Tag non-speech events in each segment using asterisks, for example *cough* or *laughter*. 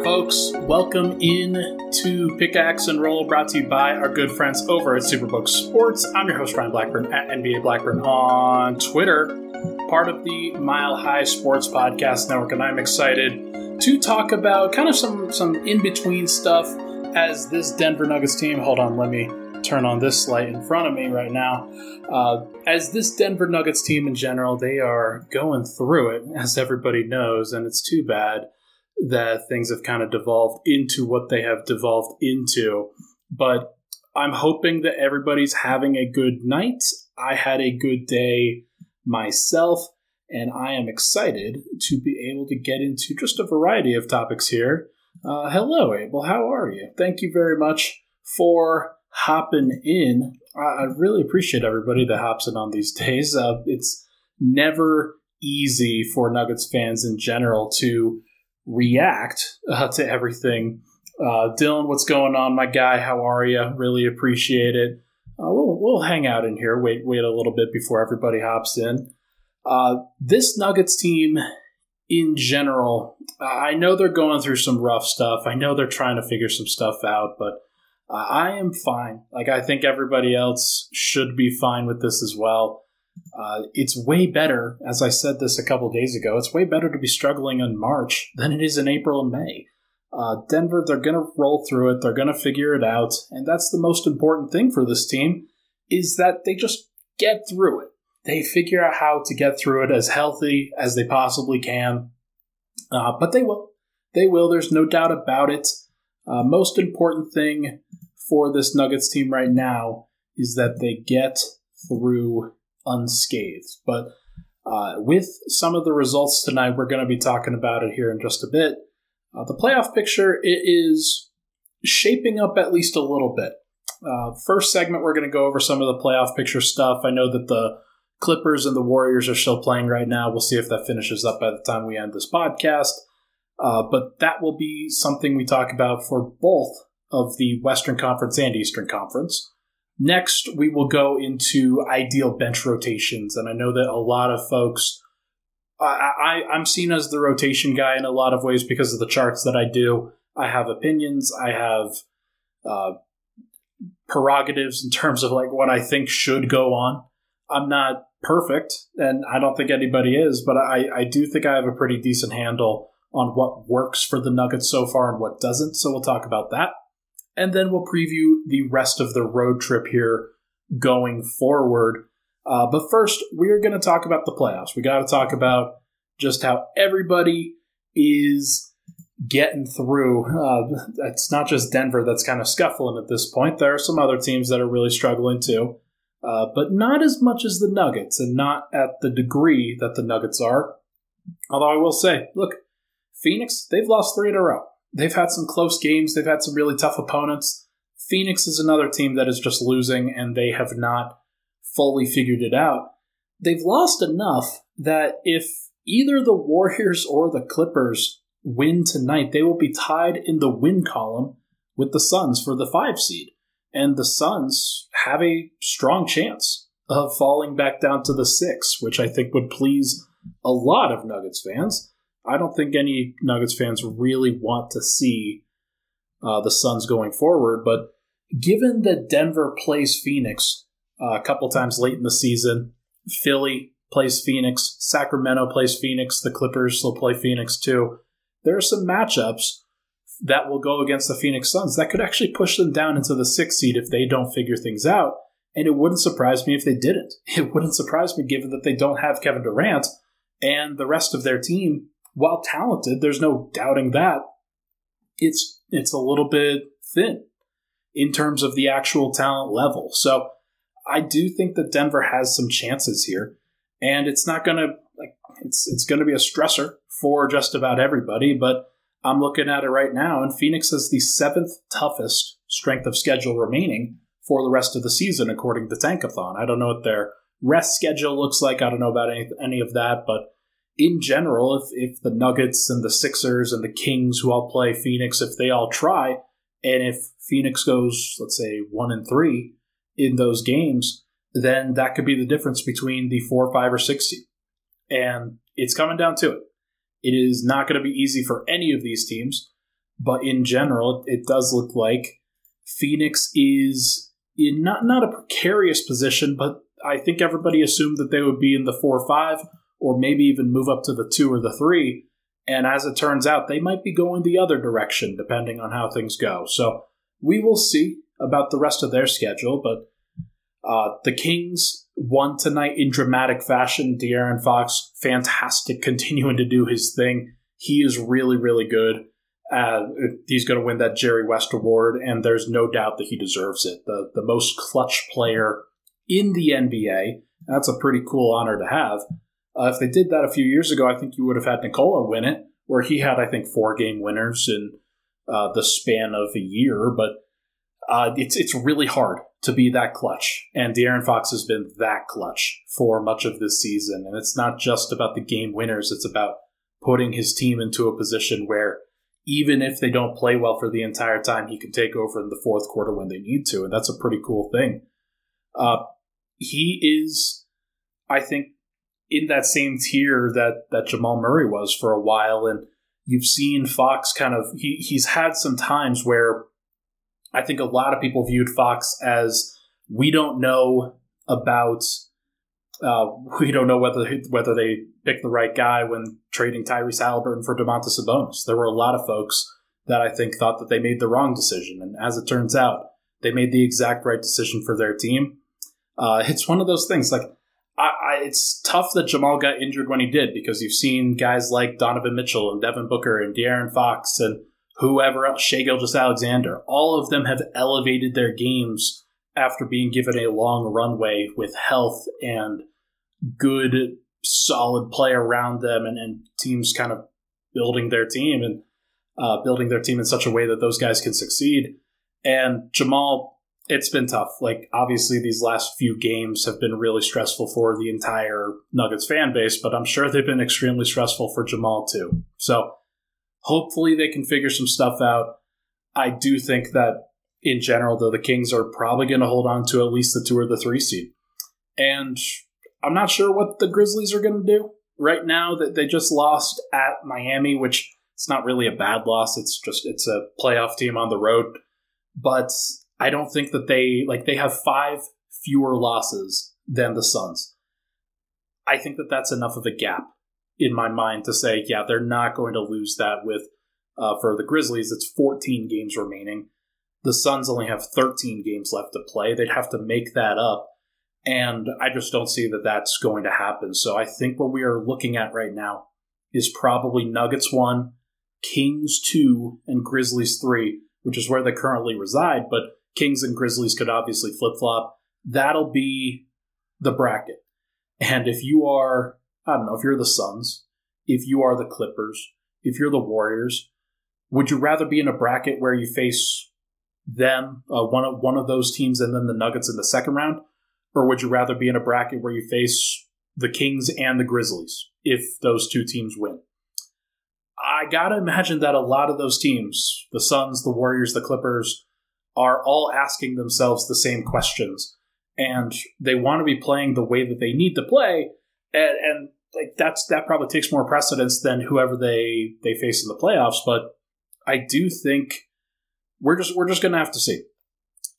Right, folks, welcome in to Pickaxe and Roll, brought to you by our good friends over at Superbook Sports. I'm your host, Ryan Blackburn, at NBA Blackburn on Twitter, part of the Mile High Sports Podcast Network, and I'm excited to talk about kind of some, some in between stuff as this Denver Nuggets team. Hold on, let me turn on this light in front of me right now. Uh, as this Denver Nuggets team in general, they are going through it, as everybody knows, and it's too bad that things have kind of devolved into what they have devolved into. But I'm hoping that everybody's having a good night. I had a good day myself, and I am excited to be able to get into just a variety of topics here. Uh, hello, Abel. How are you? Thank you very much for hopping in. I, I really appreciate everybody that hops in on these *laughs* days. Uh, it's never easy for Nuggets fans in general to react uh, to everything. Uh, Dylan, what's going on, my guy? How are you? Really appreciate it. Uh, we'll, we'll hang out in here. Wait, wait a little bit before everybody hops in. Uh, this Nuggets team, in general, I know they're going through some rough stuff. I know they're trying to figure some stuff out, but I am fine. Like I think everybody else should be fine with this as well. Uh, it's way better, as I said this a couple days ago, it's way better to be struggling in March than it is in April and May. Uh, Denver, they're going to roll through it. They're going to figure it out. And that's the most important thing for this team is that they just get through it. They figure out how to get through it as healthy as they possibly can. Uh, but they will. They will. There's no doubt about it. Uh, most important thing for this Nuggets team right now is that they get through unscathed. But uh, with some of the results tonight, we're going to be talking about it here in just a bit. Uh, the playoff picture it is shaping up at least a little bit. Uh, first segment, we're going to go over some of the playoff picture stuff. I know that the Clippers and the Warriors are still playing right now. We'll see if that finishes up by the time we end this podcast. Uh, but that will be something we talk about for both of the Western Conference and Eastern Conference. Next, we will go into ideal bench rotations. And I know that a lot of folks, I, I, am seen as the rotation guy in a lot of ways because of the charts that I do. I have opinions, I have uh, prerogatives in terms of like what I think should go on. I'm not perfect, and I don't think anybody is, but I, I do think I have a pretty decent handle on what works for the Nuggets so far and what doesn't. So we'll talk about that and then we'll preview the rest of the road trip here going forward. Uh, but first, we're going to talk about the playoffs. We got to talk about just how everybody is getting through. Uh, it's not just Denver that's kind of scuffling at this point. There are some other teams that are really struggling too, uh, but not as much as the Nuggets and not at the degree that the Nuggets are. Although I will say, look, Phoenix, they've lost three in a row they've had some close games. They've had some really tough opponents. Phoenix is another team that is just losing, and they have not fully figured it out. They've lost enough that if either the Warriors or the Clippers win tonight, they will be tied in the win column with the Suns for the five seed. And the Suns have a strong chance of falling back down to the six, which I think would please a lot of Nuggets fans. I don't think any Nuggets fans really want to see uh, the Suns going forward. But given that Denver plays Phoenix uh, a couple times late in the season, Philly plays Phoenix, Sacramento plays Phoenix, the Clippers will play Phoenix too. There are some matchups that will go against the Phoenix Suns that could actually push them down into the sixth seed if they don't figure things out. And it wouldn't surprise me if they didn't. *laughs* It wouldn't surprise me given that they don't have Kevin Durant and the rest of their team while talented, there's no doubting that. It's it's a little bit thin in terms of the actual talent level. So I do think that Denver has some chances here, and it's not going to like it's it's going to be a stressor for just about everybody. But I'm looking at it right now, and Phoenix has the seventh toughest strength of schedule remaining for the rest of the season, according to Tankathon. I don't know what their rest schedule looks like. I don't know about any any of that, but in general, if, if the Nuggets and the Sixers and the Kings who all play Phoenix, if they all try, and if Phoenix goes, let's say, one and three in those games, then that could be the difference between the four, five, or six seed. And it's coming down to it. It is not going to be easy for any of these teams. But in general, it does look like Phoenix is in not not a precarious position, but I think everybody assumed that they would be in the four five, or maybe even move up to the two or the three. And as it turns out, they might be going the other direction depending on how things go. So we will see about the rest of their schedule. But uh, the Kings won tonight in dramatic fashion. De'Aaron Fox, fantastic, continuing to do his thing. He is really, really good. Uh, he's going to win that Jerry West Award, and there's no doubt that he deserves it. The the most clutch player in the NBA. That's a pretty cool honor to have. Uh, if they did that a few years ago, I think you would have had Nikola win it, where he had I think four game winners in uh, the span of a year. But uh, it's it's really hard to be that clutch, and De'Aaron Fox has been that clutch for much of this season. And it's not just about the game winners; it's about putting his team into a position where even if they don't play well for the entire time, he can take over in the fourth quarter when they need to, and that's a pretty cool thing. Uh, he is, I think, in that same tier that that Jamal Murray was for a while, and you've seen Fox kind of he he's had some times where I think a lot of people viewed Fox as we don't know about uh, *laughs* we don't know whether whether they picked the right guy when trading Tyrese Halliburton for Domantas Sabonis. There were a lot of folks that I think thought that they made the wrong decision, and as it turns out, they made the exact right decision for their team. Uh, it's one of those things like I, I, it's tough that Jamal got injured when he did because you've seen guys like Donovan Mitchell and Devin Booker and De'Aaron Fox and whoever else, Shai Gilgeous-Alexander, all of them have elevated their games after being given a long runway with health and good, solid play around them and, and teams kind of building their team and uh, building their team in such a way that those guys can succeed. And Jamal it's been tough. Like obviously these last few games have been really stressful for the entire Nuggets fan base, but I'm sure they've been extremely stressful for Jamal too. So hopefully they can figure some stuff out. I do think that in general though the Kings are probably going to hold on to at least the 2 or the 3 seed. And I'm not sure what the Grizzlies are going to do. Right now that they just lost at Miami, which it's not really a bad loss. It's just it's a playoff team on the road. But I don't think that they like they have five fewer losses than the Suns. I think that that's enough of a gap in my mind to say, yeah, they're not going to lose that with uh, for the Grizzlies. It's 14 games remaining. The Suns only have 13 games left to play. They'd have to make that up. And I just don't see that that's going to happen. So I think what we are looking at right now is probably Nuggets 1, Kings 2, and Grizzlies 3, which is where they currently reside. But Kings and Grizzlies could obviously flip flop. That'll be the bracket. And if you are, I don't know, if you're the Suns, if you are the Clippers, if you're the Warriors, would you rather be in a bracket where you face them, uh, one of one of those teams, and then the Nuggets in the second round, or would you rather be in a bracket where you face the Kings and the Grizzlies if those two teams win? I gotta imagine that a lot of those teams, the Suns, the Warriors, the Clippers, are all asking themselves the same questions and they want to be playing the way that they need to play and, and like that's that probably takes more precedence than whoever they they face in the playoffs but i do think we're just we're just gonna have to see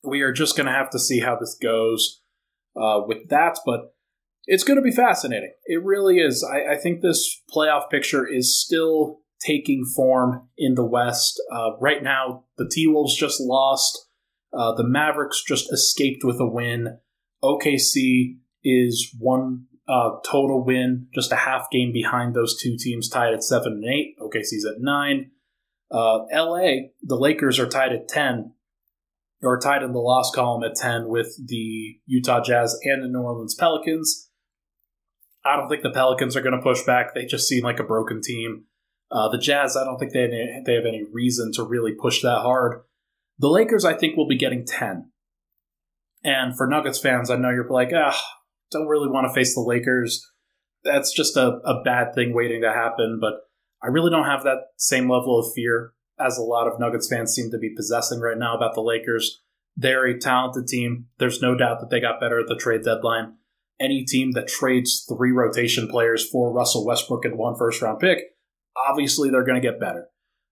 we are just gonna have to see how this goes uh, with that but it's going to be fascinating. It really is. I, I, think this playoff picture is still taking form in the West. Uh, right now, the T Wolves just lost. Uh, the Mavericks just escaped with a win. OKC is one uh, total win, just a half game behind those two teams, tied at seven and eight. OKC's at nine. Uh, LA, the Lakers are tied at ten, or tied in the loss column at ten with the Utah Jazz and the New Orleans Pelicans. I don't think the Pelicans are going to push back. They just seem like a broken team. Uh, the Jazz, I don't think they have, any, they have any reason to really push that hard. The Lakers, I think, will be getting 10. And for Nuggets fans, I know you're like, ah, don't really want to face the Lakers. That's just a, a bad thing waiting to happen. But I really don't have that same level of fear as a lot of Nuggets fans seem to be possessing right now about the Lakers. They're a talented team. There's no doubt that they got better at the trade deadline. Any team that trades three rotation players for Russell Westbrook and one first round pick, obviously they're going to get better.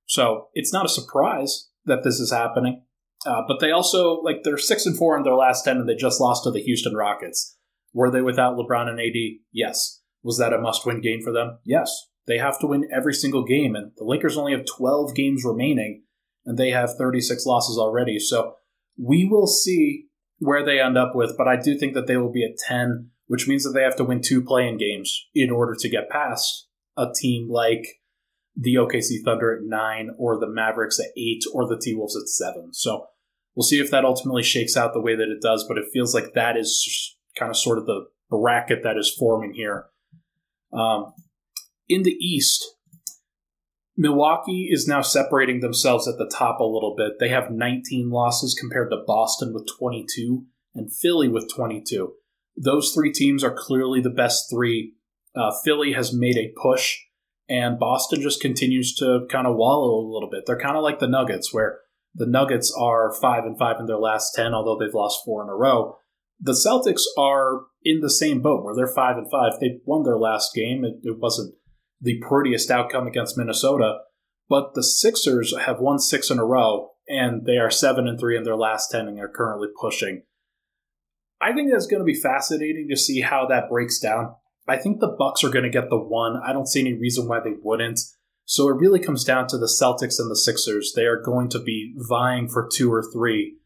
So it's not a surprise that this is happening. Uh, but they also like they're six and four in their last ten, and they just lost to the Houston Rockets. Were they without LeBron and AD? Yes. Was that a must-win game for them? Yes. They have to win every single game, and the Lakers only have 12 games remaining, and they have 36 losses already. So we will see where they end up with, but I do think that they will be at 10, which means that they have to win two play-in games in order to get past a team like the OKC Thunder at nine, or the Mavericks at eight, or the T Wolves at seven. So we'll see if that ultimately shakes out the way that it does, but it feels like that is kind of sort of the bracket that is forming here. Um, in the East, Milwaukee is now separating themselves at the top a little bit. They have 19 losses compared to Boston with 22 and Philly with 22. Those three teams are clearly the best three. Uh, Philly has made a push, and Boston just continues to kind of wallow a little bit. They're kind of like the Nuggets, where the Nuggets are five and five in their last ten, although they've lost four in a row. The Celtics are in the same boat where they're five and five. They won their last game. It, it wasn't the prettiest outcome against Minnesota, but the Sixers have won six in a row, and they are seven and three in their last ten, and they're currently pushing. I think that's going to be fascinating to see how that breaks down. I think the Bucks are going to get the one. I don't see any reason why they wouldn't. So it really comes down to the Celtics and the Sixers. They are going to be vying for two or three.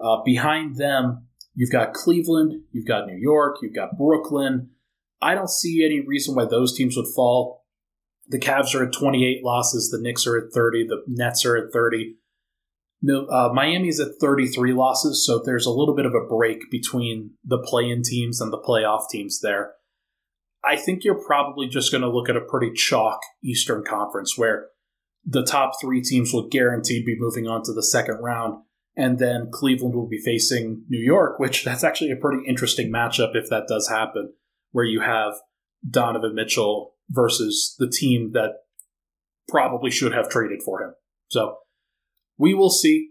Uh, behind them, you've got Cleveland, you've got New York, you've got Brooklyn. I don't see any reason why those teams would fall. The Cavs are at 28 losses, the Knicks are at 30, the Nets are at 30. Uh, is at 33 losses, so there's a little bit of a break between the play in teams and the playoff teams there. I think you're probably just going to look at a pretty chalk Eastern Conference where the top three teams will guaranteed be moving on to the second round. And then Cleveland will be facing New York, which *laughs* that's actually a pretty interesting matchup if that does happen, where you have Donovan Mitchell versus the team that probably should have traded for him. So we will see.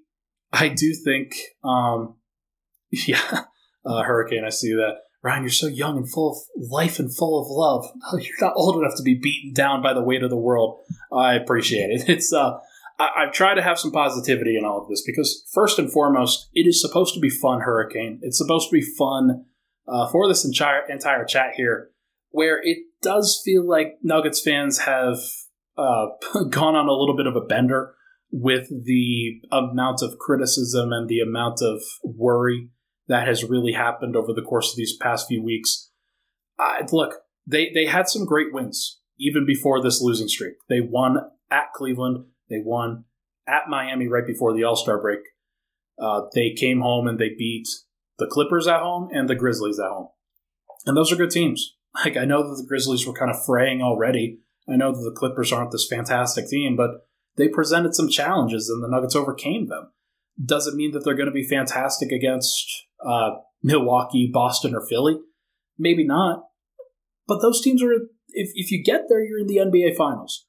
I do think, um, *laughs* yeah, uh, Hurricane, I see that. Ryan, you're so young and full of life and full of love. *laughs* You're not old enough to be beaten down by the weight of the world. I appreciate it. *laughs* It's uh, I, I've tried to have some positivity in all of this because first and foremost, it is supposed to be fun. Hurricane. It's supposed to be fun uh, for this entire entire chat here, where it does feel like Nuggets fans have uh, *laughs* gone on a little bit of a bender with the amount of criticism and the amount of worry that has really happened over the course of these past few weeks. Uh, look, they they had some great wins even before this losing streak. They won at Cleveland. They won at Miami right before the All Star break. Uh, they came home and they beat the Clippers at home and the Grizzlies at home, and those are good teams. Like I know that the Grizzlies were kind of fraying already. I know that the Clippers aren't this fantastic team, but they presented some challenges and the Nuggets overcame them. Doesn't mean that they're going to be fantastic against uh, Milwaukee, Boston, or Philly. Maybe not. But those teams are, if, if you get there, you're in the NBA Finals.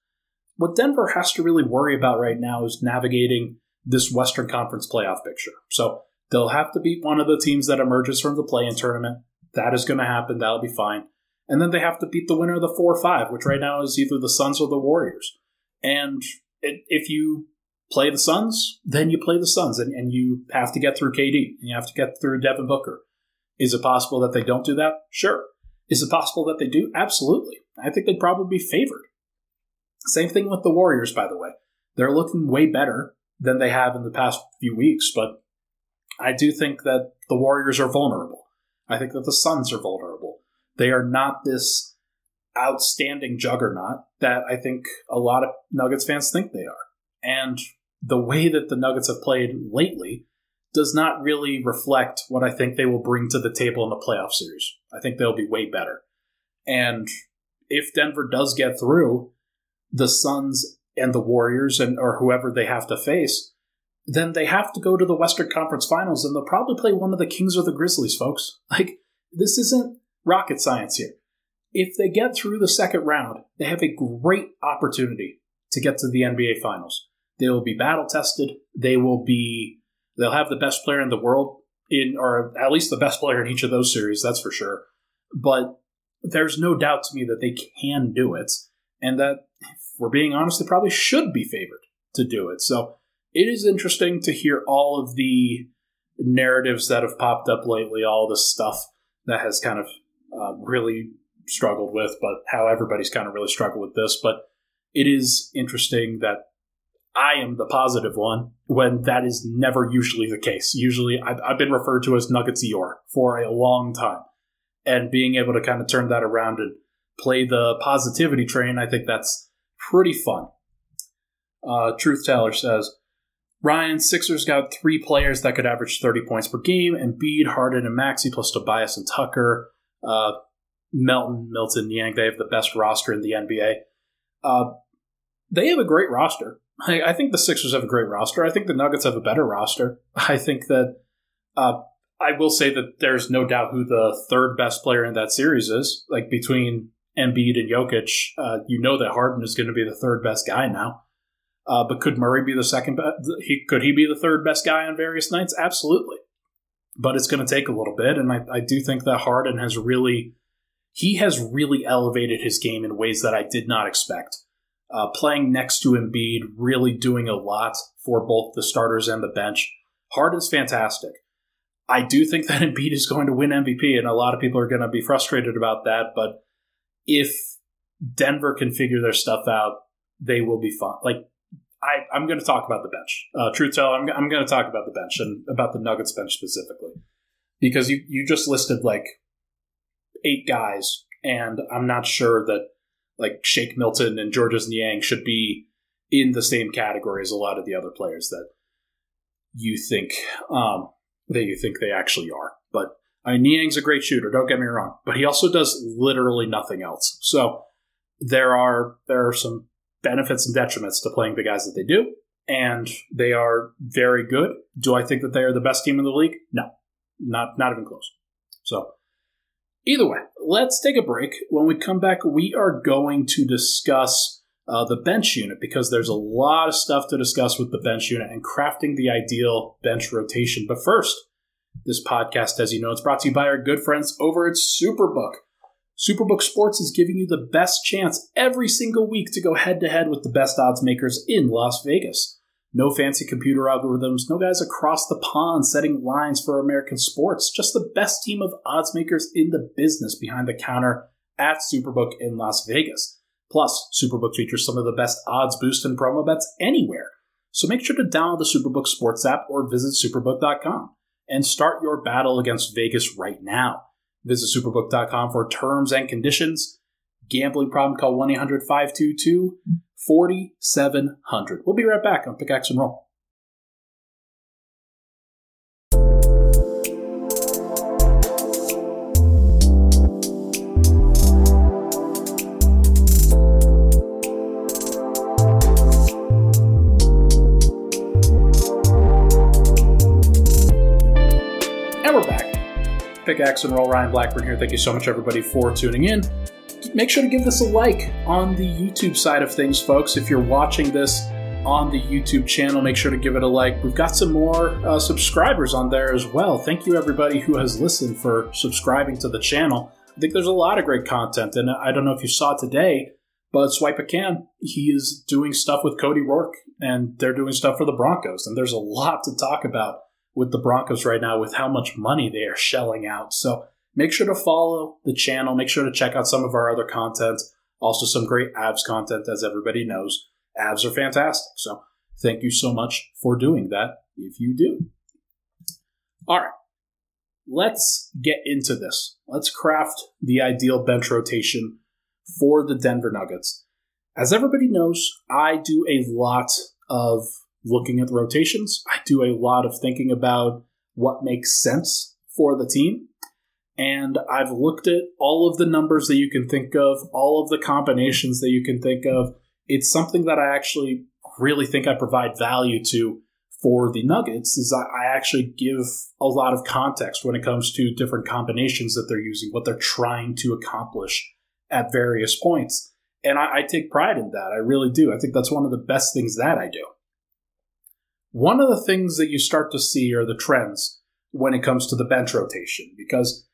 What Denver has to really worry about right now is navigating this Western Conference playoff picture. So they'll have to beat one of the teams that emerges from the play in tournament. That is going to happen. That'll be fine. And then they have to beat the winner of the 4 or 5, which right now is either the Suns or the Warriors. And if you play the Suns, then you play the Suns, and, and you have to get through KD, and you have to get through Devin Booker. Is it possible that they don't do that? Sure. Is it possible that they do? Absolutely. I think they'd probably be favored. Same thing with the Warriors, by the way. They're looking way better than they have in the past few weeks, but I do think that the Warriors are vulnerable. I think that the Suns are vulnerable. They are not this outstanding juggernaut that I think a lot of Nuggets fans think they are. And the way that the Nuggets have played lately does not really reflect what I think they will bring to the table in the playoff series. I think they'll be way better. And if Denver does get through the Suns and the Warriors and or whoever they have to face, then they have to go to the Western Conference Finals and they'll probably play one of the Kings or the Grizzlies, folks. *laughs* Like this isn't rocket science here. If they get through the second round, they have a great opportunity to get to the NBA Finals. They will be battle tested. They will be. They'll have the best player in the world in, or at least the best player in each of those series. That's for sure. But there's no doubt to me that they can do it, and that, if we're being honest, they probably should be favored to do it. So it is interesting to hear all of the narratives that have popped up lately, all the stuff that has kind of uh, really struggled with, but how everybody's kind of really struggled with this. But it is interesting that I am the positive one when that is never usually the case. Usually, I've, I've been referred to as Nuggets Eeyore for a long time. And being able to kind of turn that around and play the positivity train, I think that's pretty fun. Uh, Truth Teller says, Ryan, Sixers got three players that could average 30 points per game, Embiid, Harden, and Maxey, plus Tobias and Tucker. Uh, Melton, Milton, Niang, they have the best roster in the NBA. Uh, they have a great roster. I, I, think the Sixers have a great roster. I think the Nuggets have a better roster. *laughs* I think that uh, I will say that there's no doubt who the third best player in that series is. Like between Embiid and Jokic, uh, you know that Harden is going to be the third best guy now. Uh, but could Murray be the second? Be- he could he be the third best guy on various nights? Absolutely. But it's going to take a little bit, and I, I do think that Harden has really he has really elevated his game in ways that I did not expect. Uh, playing next to Embiid, really doing a lot for both the starters and the bench. Harden's fantastic. I do think *laughs* that Embiid is going to win MVP, and a lot of people are going to be frustrated about that. But if Denver can figure their stuff out, they will be fun. Like I, am going to talk about the bench. Uh, truth tell, I'm, I'm going to talk about the bench and about the Nuggets bench specifically because you you just listed like eight guys, and I'm not sure that like Shake Milton and Georges Niang should be in the same category as a lot of the other players that you think um, that you think they actually are. But I mean, Niang's a great shooter. Don't get me wrong, but he also does literally nothing else. So there are there are some benefits and detriments to playing the guys that they do, and they are very good. Do I think that they are the best team in the league? No, not not even close. So either way, let's take a break. When we come back, we are going to discuss uh, the bench unit because there's a lot of stuff to discuss with the bench unit and crafting the ideal bench rotation. But first, this podcast, as you know, it's brought to you by our good friends over at Superbook. Superbook Sports is giving you the best chance every single week to go head to head with the best odds makers in Las Vegas. No fancy computer algorithms, no guys across the pond setting lines for American sports, just the best team of odds makers in the business behind the counter at Superbook in Las Vegas. Plus, Superbook features some of the best odds boost and promo bets anywhere. So make sure to download the Superbook Sports app or visit superbook.com and start your battle against Vegas right now. Visit superbook.com for terms and conditions. Gambling problem, call 1 800 522 4700. We'll be right back on Pickaxe and Roll. And we're back. Pickaxe and Roll. Ryan Blackburn here. Thank you so much, everybody, for tuning in. Make sure to give this a like on the YouTube side of things, folks. If you're watching this on the YouTube channel, make sure to give it a like. We've got some more uh, subscribers on there as well. Thank you, everybody who has listened for subscribing to the channel. I think there's a lot of great content, and I don't know if you saw today, but Swipe a Cam, he is doing stuff with Cody Roark, and they're doing stuff for the Broncos, and there's a lot to talk about with the Broncos right now with how much money they are shelling out. So make sure to follow the channel. Make sure to check out some of our other content. Also, some great Avs content, as everybody knows. Avs are fantastic. So thank you so much for doing that if you do. All right. Let's get into this. Let's craft the ideal bench rotation for the Denver Nuggets. As everybody knows, I do a lot of looking at the rotations. I do a lot of thinking about what makes sense for the team. And I've looked at all of the numbers that you can think of, all of the combinations that you can think of. It's something that I actually really think I provide value to for the Nuggets is I actually give a lot of context when it comes to different combinations that they're using, what they're trying to accomplish at various points. And I, I take pride in that. I really do. I think that's one of the best things that I do. One of the things that you start to see are the trends when it comes to the bench rotation because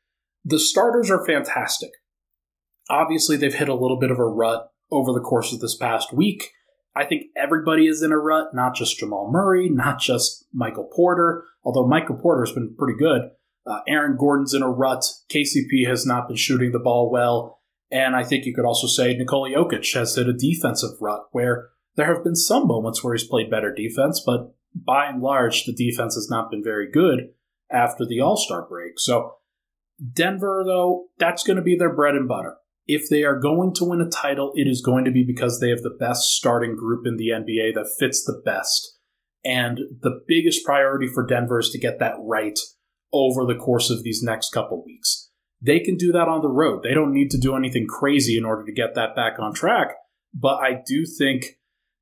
the starters are fantastic. Obviously, they've hit a little bit of a rut over the course of this past week. I think everybody is in a rut, not just Jamal Murray, not just Michael Porter, although Michael Porter's been pretty good. Uh, Aaron Gordon's in a rut. KCP has not been shooting the ball well. And I think you could also say Nikola Jokic has hit a defensive rut where there have been some moments where he's played better defense, but by and large, the defense has not been very good after the All Star break. So, Denver, though, that's going to be their bread and butter. If they are going to win a title, it is going to be because they have the best starting group in the NBA that fits the best. And the biggest priority for Denver is to get that right over the course of these next couple weeks. They can do that on the road. They don't need to do anything crazy in order to get that back on track. But I do think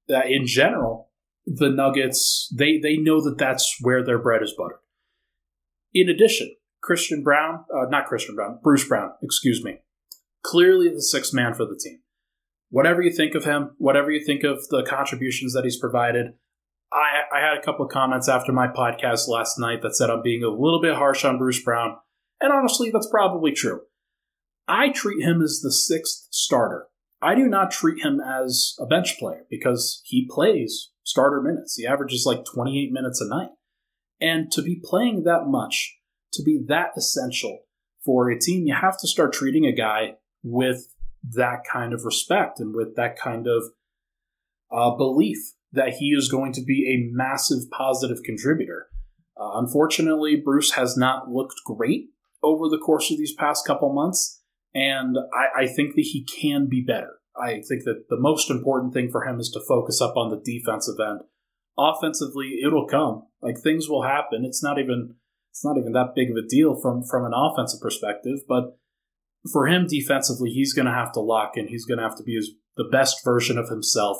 that in general, the Nuggets, they, they know that that's where their bread is buttered. In addition, Christian Braun, uh, not Christian Braun, Bruce Brown, excuse me, clearly the sixth man for the team. Whatever you think of him, whatever you think of the contributions that he's provided, I, I had a couple of comments after my podcast last night that said I'm being a little bit harsh on Bruce Brown. And honestly, that's probably true. I treat him as the sixth starter. I do not treat him as a bench player because he plays starter minutes. He averages like 28 minutes a night. And to be playing that much, to be that essential for a team, you have to start treating a guy with that kind of respect and with that kind of uh, belief that he is going to be a massive positive contributor. Uh, unfortunately, Bruce has not looked great over the course of these past couple months, and I, I think that he can be better. I think that the most important thing for him is to focus up on the defensive end. Offensively, it'll come. Like things will happen. It's not even it's not even that big of a deal from from an offensive perspective, but for him defensively, he's going to have to lock in. He's going to have to be his, the best version of himself,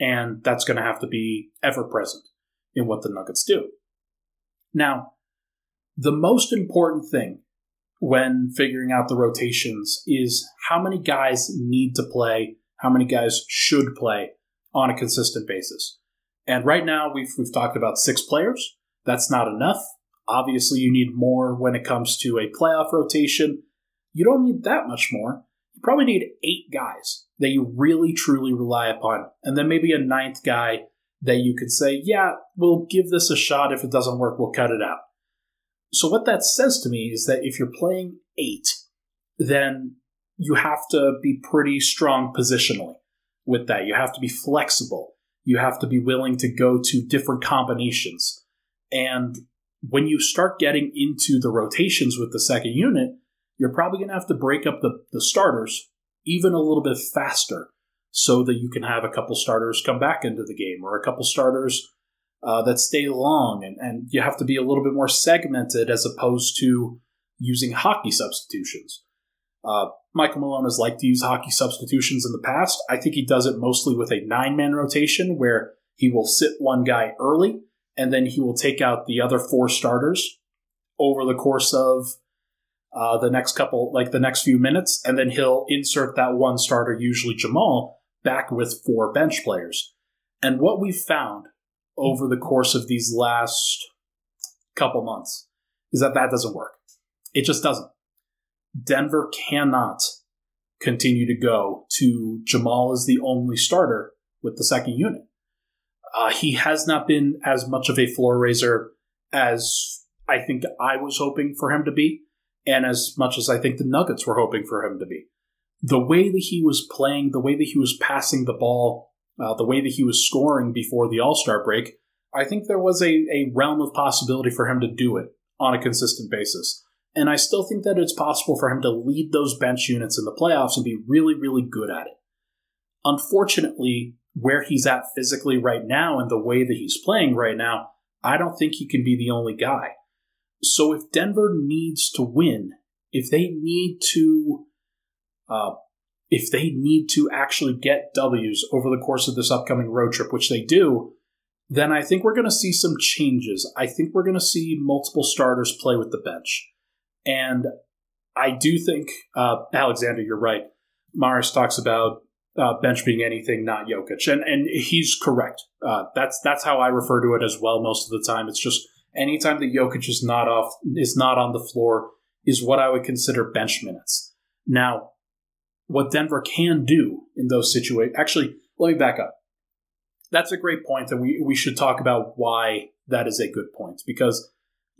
and that's going to have to be ever present in what the Nuggets do. Now, the most important thing when figuring out the rotations is how many guys need to play, how many guys should play on a consistent basis. And right now, we've, we've talked about six players. That's not enough. Obviously, you need more when it comes to a playoff rotation. You don't need that much more. You probably need eight guys that you really truly rely upon, and then maybe a ninth guy that you could say, yeah, we'll give this a shot. If it doesn't work, we'll cut it out. So, what that says to me is that if you're playing eight, then you have to be pretty strong positionally with that. You have to be flexible. You have to be willing to go to different combinations. And when you start getting into the rotations with the second unit, you're probably going to have to break up the, the starters even a little bit faster so that you can have a couple starters come back into the game or a couple starters uh, that stay long. And, and you have to be a little bit more segmented as opposed to using hockey substitutions. Uh, Michael Malone has liked to use hockey substitutions in the past. I think he does it mostly with a nine man rotation where he will sit one guy early and then he will take out the other four starters over the course of uh, the next couple, like the next few minutes, and then he'll insert that one starter, usually Jamal, back with four bench players. And what we've found over the course of these last couple months is that that doesn't work. It just doesn't. Denver cannot continue to go to Jamal as the only starter with the second unit. Uh, he has not been as much of a floor raiser as I think I was hoping for him to be and as much as I think the Nuggets were hoping for him to be. The way that he was playing, the way that he was passing the ball, uh, the way that he was scoring before the All Star break, I think there was a, a realm of possibility for him to do it on a consistent basis. And I still think that it's possible for him to lead those bench units in the playoffs and be really, really good at it. Unfortunately, where he's at physically right now and the way that he's playing right now, I don't think he can be the only guy. So if Denver needs to win, if they need to, uh, if they need to actually get W's over the course of this upcoming road trip, which they do, then I think we're going to see some changes. I think we're going to see multiple starters play with the bench. And I do think, uh, Alexander, you're right. Morris talks about uh, bench being anything, not Jokic, and and he's correct. Uh, that's that's how I refer to it as well. Most of the time, it's just anytime that Jokic is not off is not on the floor is what I would consider bench minutes. Now, what Denver can do in those situations, actually, let me back up. That's a great point, and we, we should talk about why that is a good point because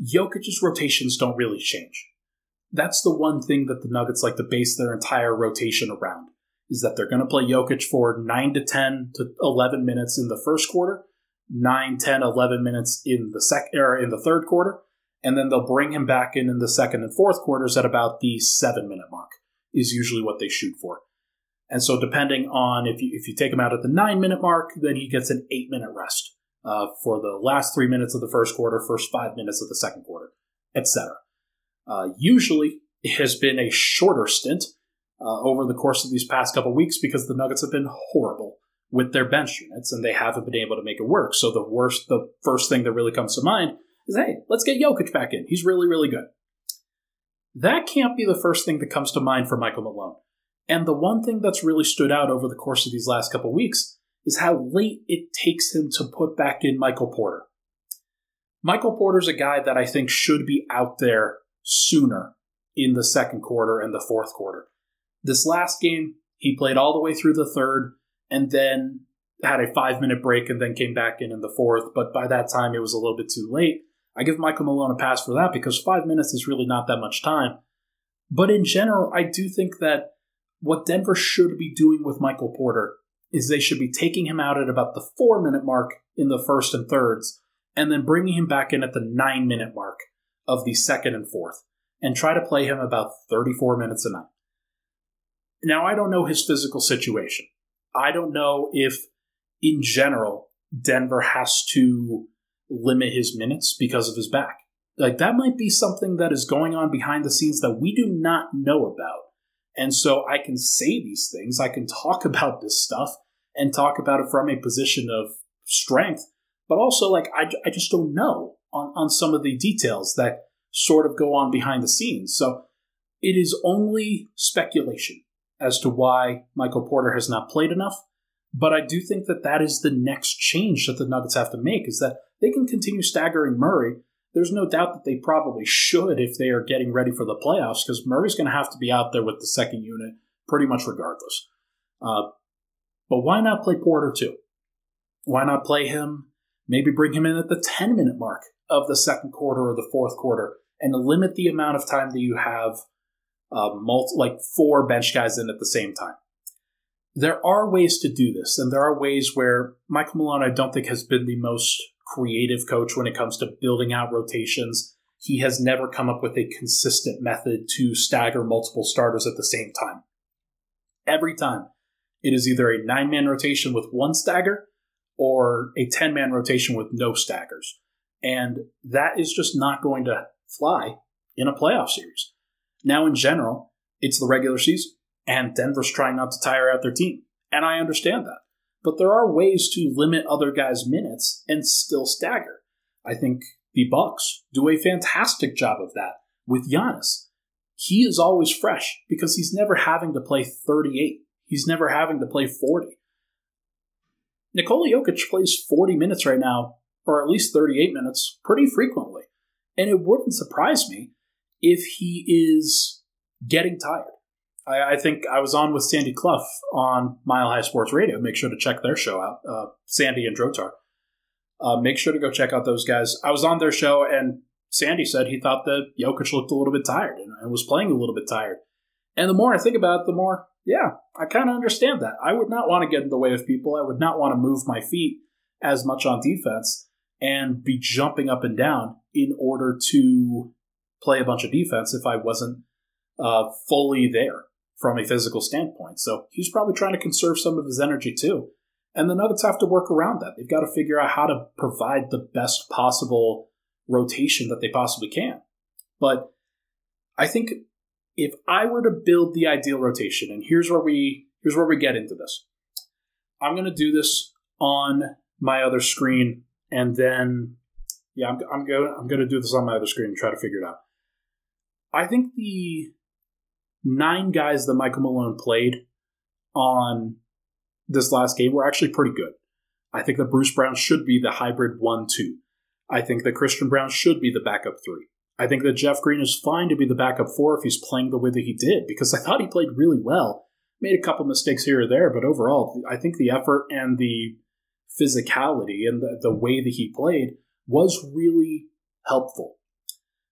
Jokic's rotations don't really change. That's the one thing that the Nuggets like to base their entire rotation around is that they're going to play Jokic for 9 to 10 to 11 minutes in the first quarter, 9, 10, 11 minutes in the sec or in the third quarter, and then they'll bring him back in in the second and fourth quarters at about the 7 minute mark is usually what they shoot for. And so depending on if you if you take him out at the 9 minute mark, then he gets an 8 minute rest uh, for the last 3 minutes of the first quarter, first 5 minutes of the second quarter, etc. Uh, usually it has been a shorter stint uh, over the course of these past couple weeks because the Nuggets have been horrible with their bench units and they haven't been able to make it work. So the worst, the first thing that really comes to mind is, hey, let's get Jokic back in. He's really, really good. That can't be the first thing that comes to mind for Michael Malone. And the one thing that's really stood out over the course of these last couple weeks is how late it takes him to put back in Michael Porter. Michael Porter's a guy that I think should be out there sooner in the second quarter and the fourth quarter. This last game, he played all the way through the third and then had a five minute break and then came back in in the fourth. But by that time, it was a little bit too late. I give Michael Malone a pass for that because five minutes is really not that much time. But in general, I do think that what Denver should be doing with Michael Porter is they should be taking him out at about the four minute mark in the first and thirds, and then bringing him back in at the nine minute mark of the second and fourth, and try to play him about 34 minutes a night. Now, I don't know his physical situation. I don't know if, in general, Denver has to limit his minutes because of his back. Like, that might be something that is going on behind the scenes that we do not know about. And so I can say these things, I can talk *laughs* about this stuff and talk about it from a position of strength, but also, like, I, I just don't know on, on some of the details that sort of go on behind the scenes. So it is only speculation as to why Michael Porter has not played enough. But I do think that that is the next change that the Nuggets have to make is that they can continue staggering Murray. There's no doubt that they probably should if they are getting ready for the playoffs because Murray's going to have to be out there with the second unit pretty much regardless. Uh, but why not play Porter too? Why not play him? Maybe bring him in at the 10 minute mark of the second quarter or the fourth quarter and limit the amount of time that you have uh, multi, like four bench guys in at the same time. There are ways to do this, and there are ways where Michael Malone, I don't think, has been the most creative coach when it comes to building out rotations. He has never come up with a consistent method to stagger multiple starters at the same time. Every time, it is either a nine man rotation with one stagger or a 10 man rotation with no staggers. And that is just not going to fly in a playoff series. Now, in general, it's the regular season, and Denver's trying not to tire out their team. And I understand that. But there are ways to limit other guys' minutes and still stagger. I think the Bucks do a fantastic job of that with Giannis. He is always fresh because he's never having to play 38. He's never having to play 40. Nikola Jokic plays 40 minutes right now, or at least 38 minutes, pretty frequently. And it wouldn't surprise me if he is getting tired. I, I, think I was on with Sandy Clough on Mile High Sports Radio. Make sure to check their show out, uh, Sandy and Drotar. Uh, make sure to go check out those guys. I was on their show, and Sandy said he thought that Jokic looked a little bit tired and, and was playing a little bit tired. And the more I think about it, the more, yeah, I kind of understand that. I would not want to get in the way of people. I would not want to move my feet as much on defense and be jumping up and down in order to play a bunch of defense if I wasn't uh, fully there from a physical standpoint. So he's probably trying to conserve some of his energy too. And the Nuggets have to work around that. They've got to figure out how to provide the best possible rotation that they possibly can. But I think if I were to build the ideal rotation, and here's where we here's where we get into this. I'm going to do this on my other screen, and then yeah, I'm, I'm going I'm going to do this on my other screen and try to figure it out. I think the nine guys that Michael Malone played on this last game were actually pretty good. I think that Bruce Brown should be the hybrid 1 2. I think that Christian Braun should be the backup 3. I think that Jeff Green is fine to be the backup 4 if he's playing the way that he did, because I thought he played really well. Made a couple mistakes here or there, but overall, I think the effort and the physicality and the, the way that he played was really helpful.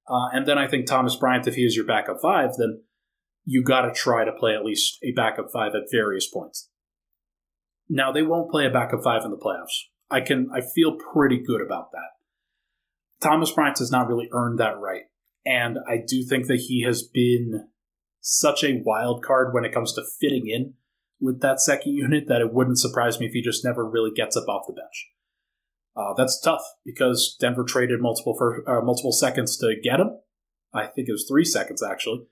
Uh, and then I think Thomas Bryant, if he is your backup five, then you got to try to play at least a backup five at various points. Now they won't play a backup five in the playoffs. I can I feel pretty good about that. Thomas Bryant has not really earned that right, and I do think that he has been such a wild card when it comes to fitting in with that second *laughs* unit that it wouldn't surprise me if he just never really gets up off the bench. Uh, that's tough because Denver traded multiple first, uh, multiple seconds to get him. I think it was three seconds actually,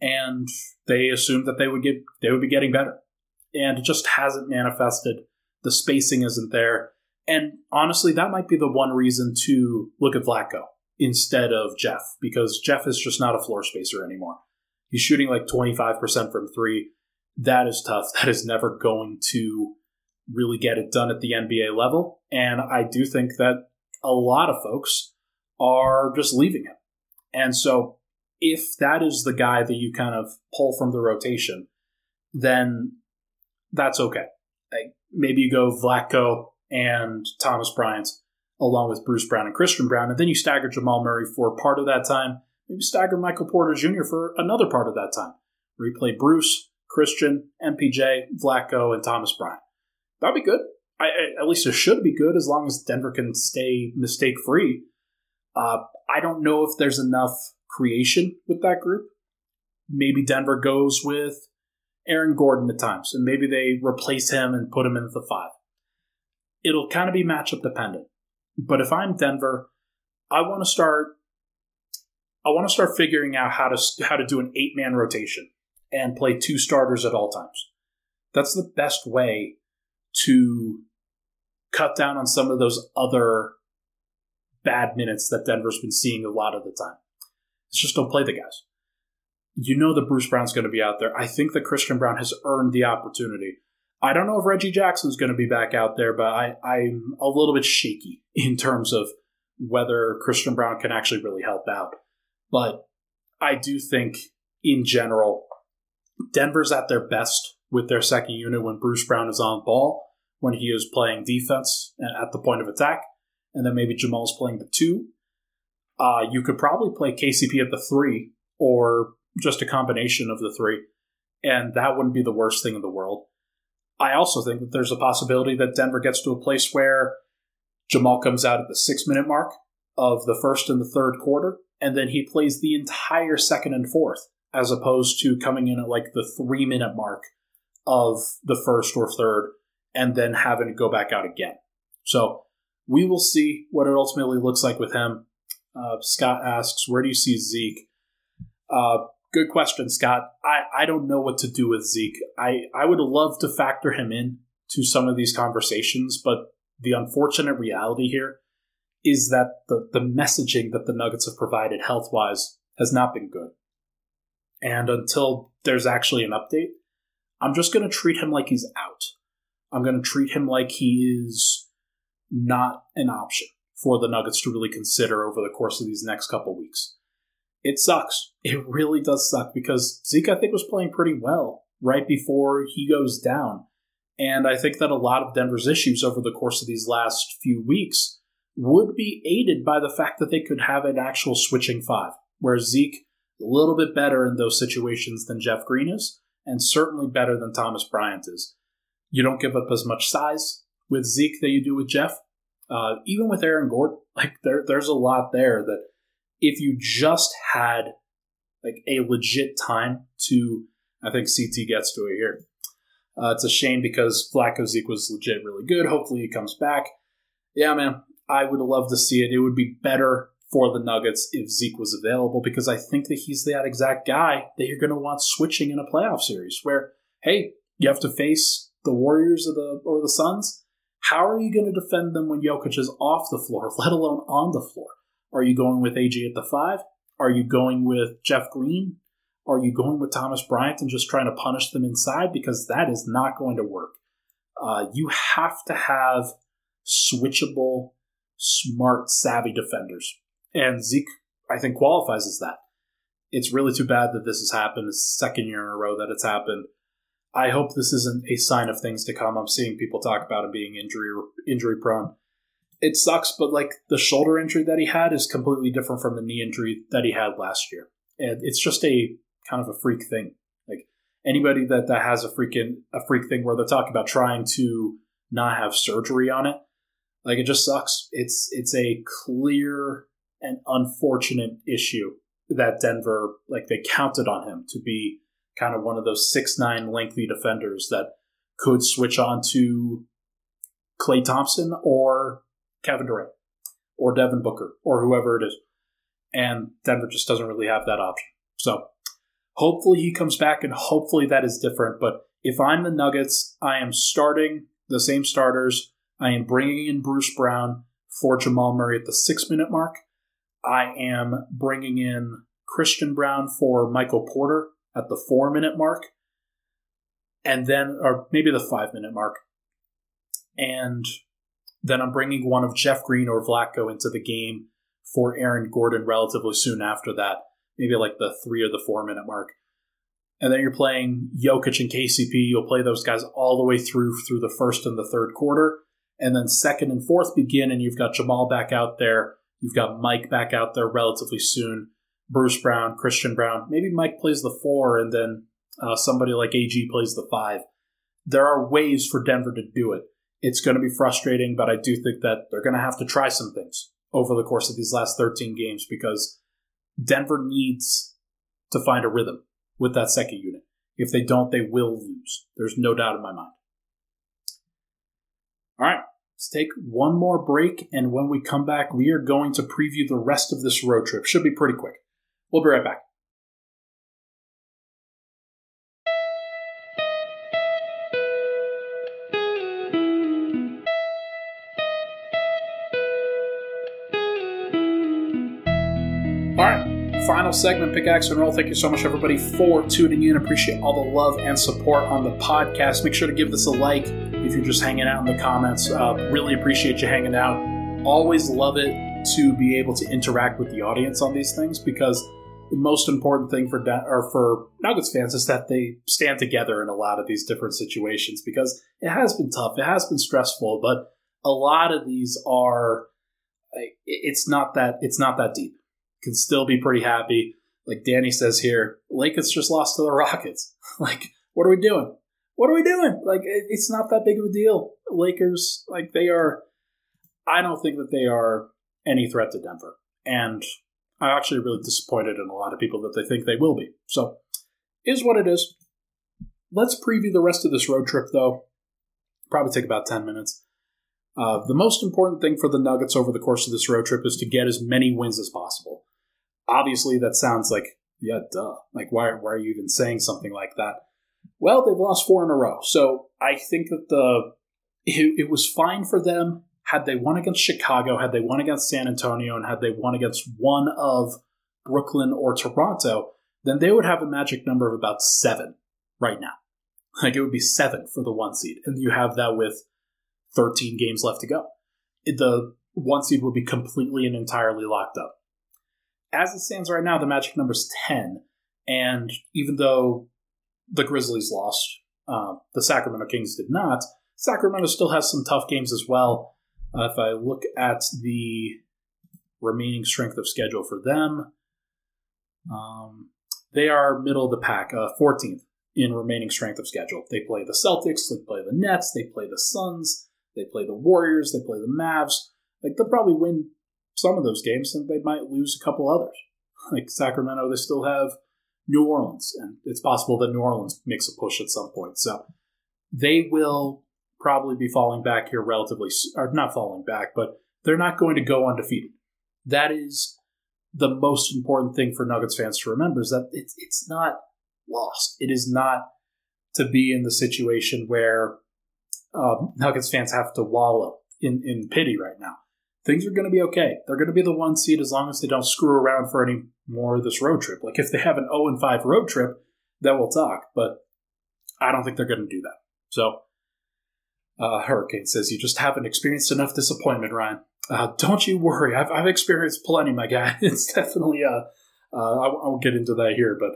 and they assumed that they would get they would be getting better, and it just hasn't manifested. The spacing isn't there, and honestly, that might be the one reason to look at Vlatko instead of Jeff because Jeff is just not a floor spacer anymore. He's shooting like twenty five percent from three. That is tough. That is never going to really get it done at the NBA level. And I do think that a lot of folks are just leaving him. And so if that is the guy that you kind of pull from the rotation, then that's okay. Like maybe you go Vlatko and Thomas Bryant along with Bruce Brown and Christian Braun, and then you stagger Jamal Murray for part of that time. Maybe stagger Michael Porter Jr. for another part of that time. Replay Bruce, Christian, MPJ, Vlatko, and Thomas Bryant. That'd be good. I, at least it should be good as long as Denver can stay mistake free. Uh, I don't know if there's enough creation with that group. Maybe Denver goes with Aaron Gordon at times, and maybe they replace him and put him in the five. It'll kind of be matchup dependent. But if I'm Denver, I want to start. I want to start figuring out how to how to do an eight man rotation and play two starters at all times. That's the best way to cut down on some of those other bad minutes that Denver's been seeing a lot of the time. It's just don't play the guys. You know that Bruce Brown's going to be out there. I think that Christian Braun has earned the opportunity. I don't know if Reggie Jackson's going to be back out there, but I, I'm a little bit shaky *laughs* in terms of whether Christian Braun can actually really help out. But I do think, in general, Denver's at their best with their second unit when Bruce Brown is on ball, when he is playing defense at the point of attack, and then maybe Jamal's playing the two. Uh, you could probably play KCP at the three, or just a combination of the three, and that wouldn't be the worst thing in the world. I also think that there's a possibility that Denver gets to a place where Jamal comes out at the six minute mark of the first and the third quarter, and then he plays the entire second and fourth, as opposed to coming in at like the three minute mark of the first or third and then having to go back out again. So we will see what it ultimately looks like with him. Uh, Scott asks, where do you see Zeke? Uh, good question, Scott. I, I don't know what to do with Zeke. I, I would love to factor him in to some of these conversations, but the unfortunate reality here is that the, the messaging that the Nuggets have provided health wise has not been good. And until there's actually an update, I'm just going to treat him like he's out. I'm going to treat him like he is not an option for the Nuggets to really consider over the course of these next couple weeks. It sucks. It really does suck because Zeke, I think, was playing pretty well right before he goes down. And I think that a lot of Denver's issues over the course of these last few weeks would be aided by the fact that they could have an actual switching five, where Zeke a little bit better in those situations than Jeff Green is, and certainly better than Thomas Bryant is. You don't give up as much size with Zeke that you do with Jeff. Uh, even with Aaron Gordon, *laughs* like there, there's a lot there that if you just had like a legit time to, I think CT gets to it here. Uh, it's a shame because Vlatko Zeke was legit really good. Hopefully he comes back. Yeah, man, I would love to see it. It would be better for the Nuggets if Zeke was available because I think that he's that exact guy that you're going to want switching in a playoff series where, hey, you have to face the Warriors or the or the Suns. How are you going to defend them when Jokic is off the floor, *laughs* let alone on the floor? Are you going with AG at the five? Are you going with Jeff Green? Are you going with Thomas Bryant and just trying to punish them inside? Because that is not going to work. Uh, you have to have switchable, smart, savvy defenders. And Zeke, I think, qualifies as that. It's really too bad that this has happened. The second year in a row that it's happened. I hope this isn't a sign of things to come. I'm seeing people talk about him being injury injury prone. It sucks, but like the shoulder injury that he had is completely different from the knee injury that he had last year. And it's just a kind of a freak thing. Like anybody that, that has a freaking a freak thing where they're talking about trying to not have surgery on it, like it just sucks. It's it's a clear and unfortunate issue that Denver like they counted on him to be kind of one of those six nine lengthy defenders that could switch on to Klay Thompson or Kevin Durant or Devin Booker or whoever it is. And Denver just doesn't really have that option. So hopefully he comes back and hopefully that is different. But if I'm the Nuggets, I am starting the same starters. I am bringing in Bruce Brown for Jamal Murray at the six minute mark. I am bringing in Christian Braun for Michael Porter at the four minute mark. And then, or maybe the five minute mark. And then I'm bringing one of Jeff Green or Vlatko into the game for Aaron Gordon relatively soon after that, maybe like the three or the four minute mark. And then you're playing Jokic and KCP. You'll play those guys all the way through through the first and the third quarter. And then second and fourth begin, and you've got Jamal back out there. You've got Mike back out there relatively soon. Bruce Brown, Christian Braun. Maybe Mike plays the four, and then uh, somebody like AG plays the five. There are ways for Denver to do it. It's going to be frustrating, but I do think that they're going to have to try some things over the course of these last 13 games because Denver needs to find a rhythm with that second unit. If they don't, they will lose. There's no doubt in my mind. All right, let's take one more break, and when we come back, we are going to preview the rest of this road trip. Should be pretty quick. We'll be right back. Final segment, Pickaxe and Roll. Thank you so much, everybody, for tuning in. Appreciate all the love and support on the podcast. Make sure to give this a like if you're just hanging out in the comments. Uh, really appreciate you hanging out. Always love it to be able to interact with the audience on these things because the most important thing for or for Nuggets fans is that they stand together in a lot of these different situations because it has been tough, it has been stressful, but a lot of these are it's not that it's not that deep can still be pretty happy. Like Danny says here, Lakers just lost to the Rockets. *laughs* like, what are we doing? What are we doing? Like, it's not that big of a deal. Lakers, like, they are. I don't think that they are any threat to Denver. And I'm actually really disappointed in a lot of people that they think they will be. So, is what it is. Let's preview the rest of this road trip, though. Probably take about 10 minutes. Uh, the most important thing for the Nuggets over the course of this road trip is to get as many wins as possible obviously that sounds like yeah, duh. Like why why are you even saying something like that? Well, they've lost four in a row, so I think that the it, it was fine for them had they won against Chicago, had they won against San Antonio, and had they won against one of Brooklyn or Toronto, then they would have a magic number of about seven right now. Like it would be seven for the one seed, and you have that with 13 games left to go. The one seed would be completely and entirely locked up as it stands right now, the magic number is 10. And even though the Grizzlies lost, uh, the Sacramento Kings did not, Sacramento still has some tough games as well. Uh, if I look at the remaining strength of schedule for them, um, they are middle of the pack, uh, 14th in remaining strength of schedule. They play the Celtics, they play the Nets, they play the Suns, they play the Warriors, they play the Mavs. Like they'll probably win some of those games, and they might lose a couple others. Like Sacramento, they still have New Orleans, and it's possible that New Orleans makes a push at some point. So they will probably be falling back here relatively, or not falling back, but they're not going to go undefeated. That is the most important thing for Nuggets fans to remember is that it's it's not lost. It is not to be in the situation where um, Nuggets fans have to wallow in, in pity right now things are going to be okay. They're going to be the one seed as long as they don't screw around for any more of this road trip. Like if they have an 0 and 5 road trip, then we'll talk. But I don't think they're going to do that. So uh, Hurricane says you just haven't experienced enough disappointment, Ryan. Uh, don't you worry. I've, I've experienced plenty, my guy. *laughs* It's definitely uh, uh I, I won't get into that here, but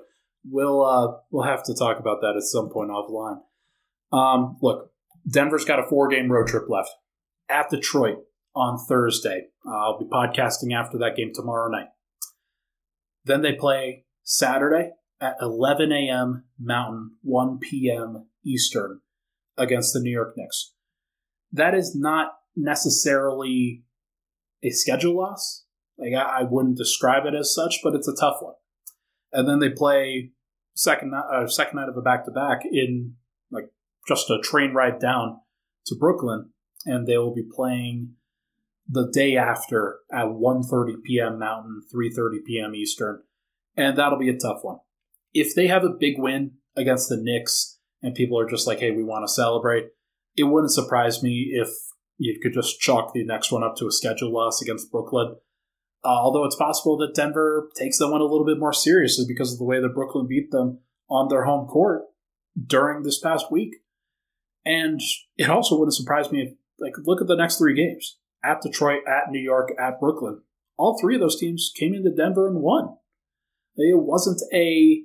we'll uh, we'll have to talk about that at some point offline. Um, look, Denver's got a four game road trip left at Detroit on Thursday. I'll be podcasting after that game tomorrow night. Then they play Saturday at 11 a.m. Mountain, 1 p.m. Eastern against the New York Knicks. That is not necessarily a schedule loss. Like I, I wouldn't describe it as such, but it's a tough one. And then they play second uh, second night of a back to back in like just a train ride down to Brooklyn, and they will be playing the day after at 1.30 p.m. Mountain, 3.30 p.m. Eastern, and that'll be a tough one. If they have a big win against the Knicks and people are just like, hey, we want to celebrate, it wouldn't surprise me if you could just chalk the next one up to a schedule loss against Brooklyn. Uh, although it's possible that Denver takes that one a little bit more seriously because of the way that Brooklyn beat them on their home court during this past week. And it also wouldn't surprise me if, like, look at the next three games at Detroit, at New York, at Brooklyn. All three of those teams came into Denver and won. It wasn't a,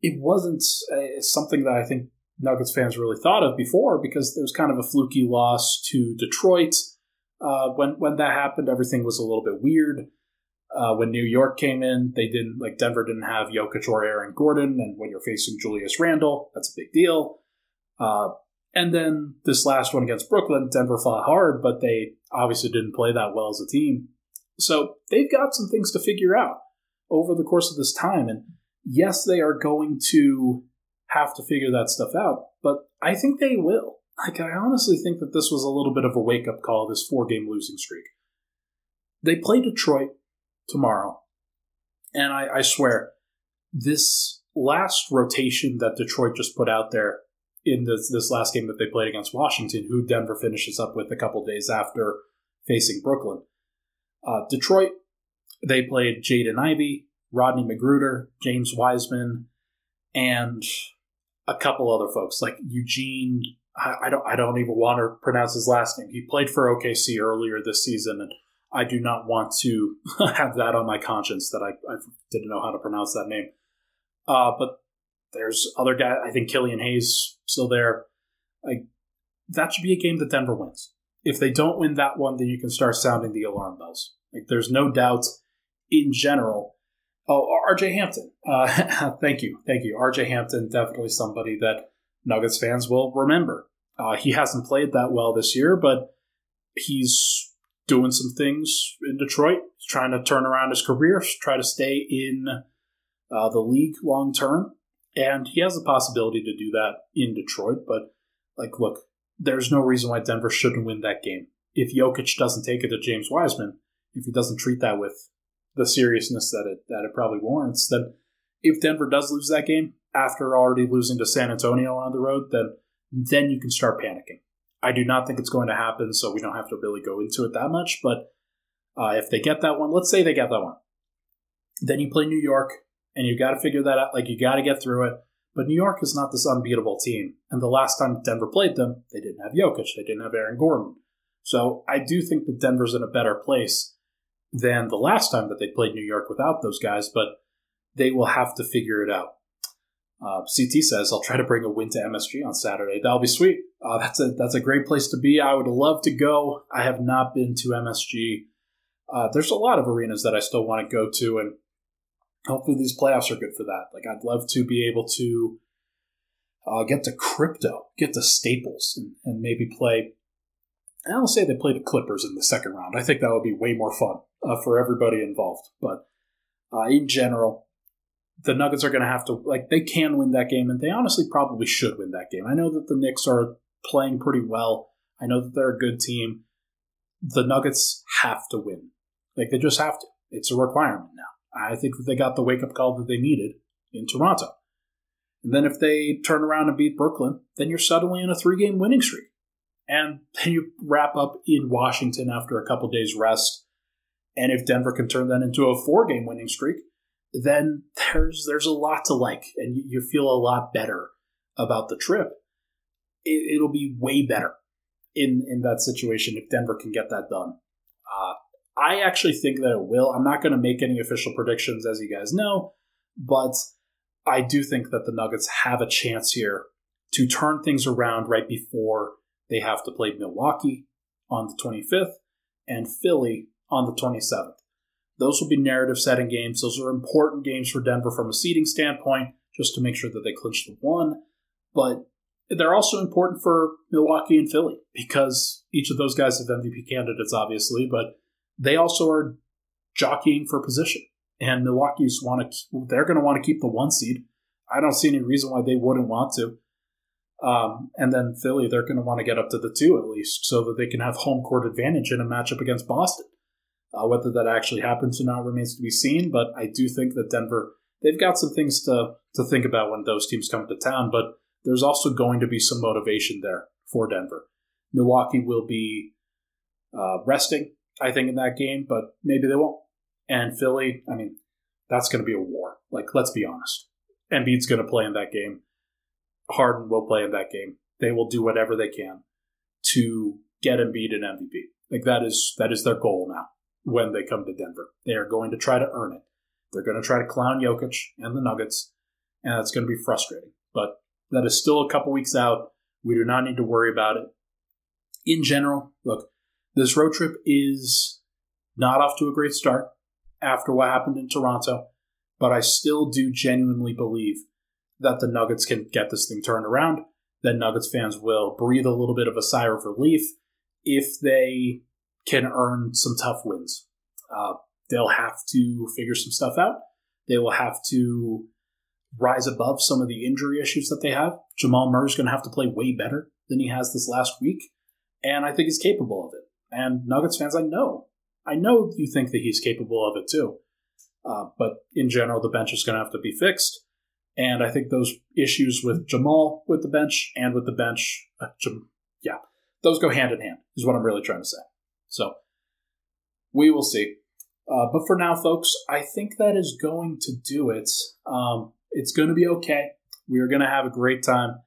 it wasn't a, something that I think Nuggets fans really thought of before because it was kind of a fluky loss to Detroit. Uh, when when that happened, everything was a little bit weird. Uh, when New York came in, they didn't like Denver didn't have Jokic or Aaron Gordon, and when you're facing Julius Randle, that's a big deal. Uh, and then this last one against Brooklyn, Denver fought hard, but they obviously didn't play that well as a team. So they've got some things to figure out over the course of this time. And yes, they are going to have to figure that stuff out, but I think they will. Like, I honestly think that this was a little bit of a wake up call, this four game losing streak. They play Detroit tomorrow, and I, I swear, this last rotation that Detroit just put out there in this, this last game that they played against Washington, who Denver finishes up with a couple days after facing Brooklyn. Uh, Detroit, they played Jaden Ivey, Rodney McGruder, James Wiseman, and a couple other folks like Eugene. I, I don't. I don't even want to pronounce his last name. He played for OKC earlier this season, and I do not want to *laughs* have that on my conscience that I, I didn't know how to pronounce that name. Uh, but there's other guys. I think Killian Hayes still there. Like that should be a game that Denver wins. If they don't win that one, then you can start sounding the alarm bells. Like there's no doubt in general. Oh, RJ Hampton. Uh, *laughs* thank you, thank you, RJ Hampton. Definitely somebody that Nuggets fans will remember. Uh, he hasn't played that well this year, but he's doing some things in Detroit. Trying to turn around his career, try to stay in uh, the league long term. And he has the possibility to do that in Detroit. But, like, look, there's no reason why Denver shouldn't win that game. If Jokic doesn't take it to James Wiseman, if he doesn't treat that with the seriousness that it that it probably warrants, then if Denver does lose that game after already losing to San Antonio on the road, then then you can start panicking. I do not think it's going to happen, so we don't have to really go into it that much. But uh, if they get that one, let's say they get that one, then you play New York and you've got to figure that out. Like you got to get through it. But New York is not this unbeatable team. And the last time Denver played them, they didn't have Jokic, they didn't have Aaron Gordon. So I do think that Denver's in a better place than the last time that they played New York without those guys, but they will have to figure it out. Uh, CT says, "I'll try to bring a win to MSG on Saturday. That'll be sweet. Uh, that's a that's a great place to be. I would love to go. I have not been to MSG. Uh, there's a lot of arenas that I still want to go to, and hopefully these playoffs are good for that. Like I'd love to be able to uh, get to crypto, get to Staples, and, and maybe play. I don't say they play the Clippers in the second round. I think that would be way more fun uh, for everybody involved. But uh, in general, the Nuggets are going to have to like they can win that game, and they honestly probably should win that game. I know that the Knicks are playing pretty well. I know that they're a good team. The Nuggets have to win. Like they just have to. It's a requirement now. I think that they got the wake up call that they needed in Toronto. And then if they turn around and beat Brooklyn, then you're suddenly in a three game winning streak. And *laughs* then you wrap up in Washington after a couple days rest. And if Denver can turn that into a four game winning streak, then there's there's a lot to like, and you, feel a lot better about the trip. It, it'll be way better in in that situation if Denver can get that done. Uh, I actually think that it will. I'm not going to make any official predictions, as you guys know, but I do think that the Nuggets have a chance here to turn things around right before they have to play Milwaukee on the 25th and Philly on the 27th. Those will be narrative setting games. Those are important games for Denver from a seeding standpoint, just to make sure that they clinch the one. But they're also important for Milwaukee and Philly because each of those guys have MVP candidates, obviously, but they also are jockeying for position. And Milwaukee's want to they're going to want to keep the one seed. I don't see any reason why they wouldn't want to. Um, and then Philly, they're going to want to get up to the two at least, so that they can have home court advantage in a matchup against Boston. Uh, whether that actually happens or not remains to be seen. But I do think that Denver they've got some things to to think about when those teams come to town. But there's also going to be some motivation there for Denver. Milwaukee will be uh, resting, I think, in that game, but maybe they won't. And Philly, I mean, that's going to be a war. Like, let's be honest. Embiid's going to play in that game. Harden will play in that game. They will do whatever they can to get Embiid an MVP. Like that is that is their goal now when they come to Denver. They are going to try to earn it. They're going to try to clown Jokic and the Nuggets, and that's going to be frustrating. But that is still a couple weeks out. We do not need to worry about it. In general, look, this road trip is not off to a great start after what happened in Toronto, but I still do genuinely believe that the Nuggets can get this thing turned around. That Nuggets fans will breathe a little bit of a sigh of relief if they can earn some tough wins. Uh, they'll have to figure some stuff out. They will have to rise above some of the injury issues that they have. Jamal Murray's going to have to play way better than he has this last week, and I think he's capable of it. And Nuggets fans, I know, I know you think that he's capable of it too. Uh, but in general, the bench is going to have to be fixed. And I think those issues with Jamal with the bench and with the bench, uh, Jam- yeah, those go hand in hand, is what I'm really trying to say. So we will see. Uh, but for now, folks, I think that is going to do it. Um, it's going to be okay. We are going to have a great time.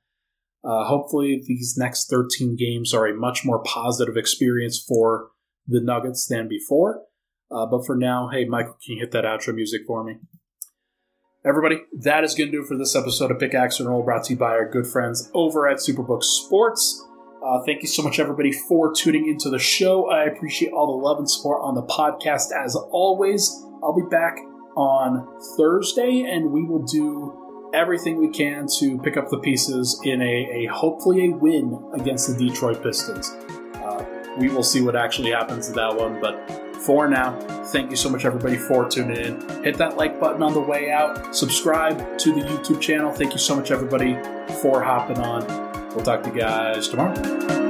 Uh, hopefully, these next 13 games are a much more positive experience for the Nuggets than before. Uh, but for now, hey, Michael, can you hit that outro music for me? Everybody, that is going to do it for this episode of Pickaxe and Roll, brought to you by our good friends over at Superbook Sports. Uh, thank you so much, everybody, for tuning into the show. I appreciate all the love and support on the podcast as always. I'll be back on Thursday, and we will do everything we can to pick up the pieces in a, a hopefully a win against the Detroit Pistons. Uh, we will see what actually happens to that one, but for now, thank you so much, everybody, for tuning in. Hit that like button on the way out. Subscribe to the YouTube channel. Thank you so much, everybody, for hopping on. We'll talk to you guys tomorrow.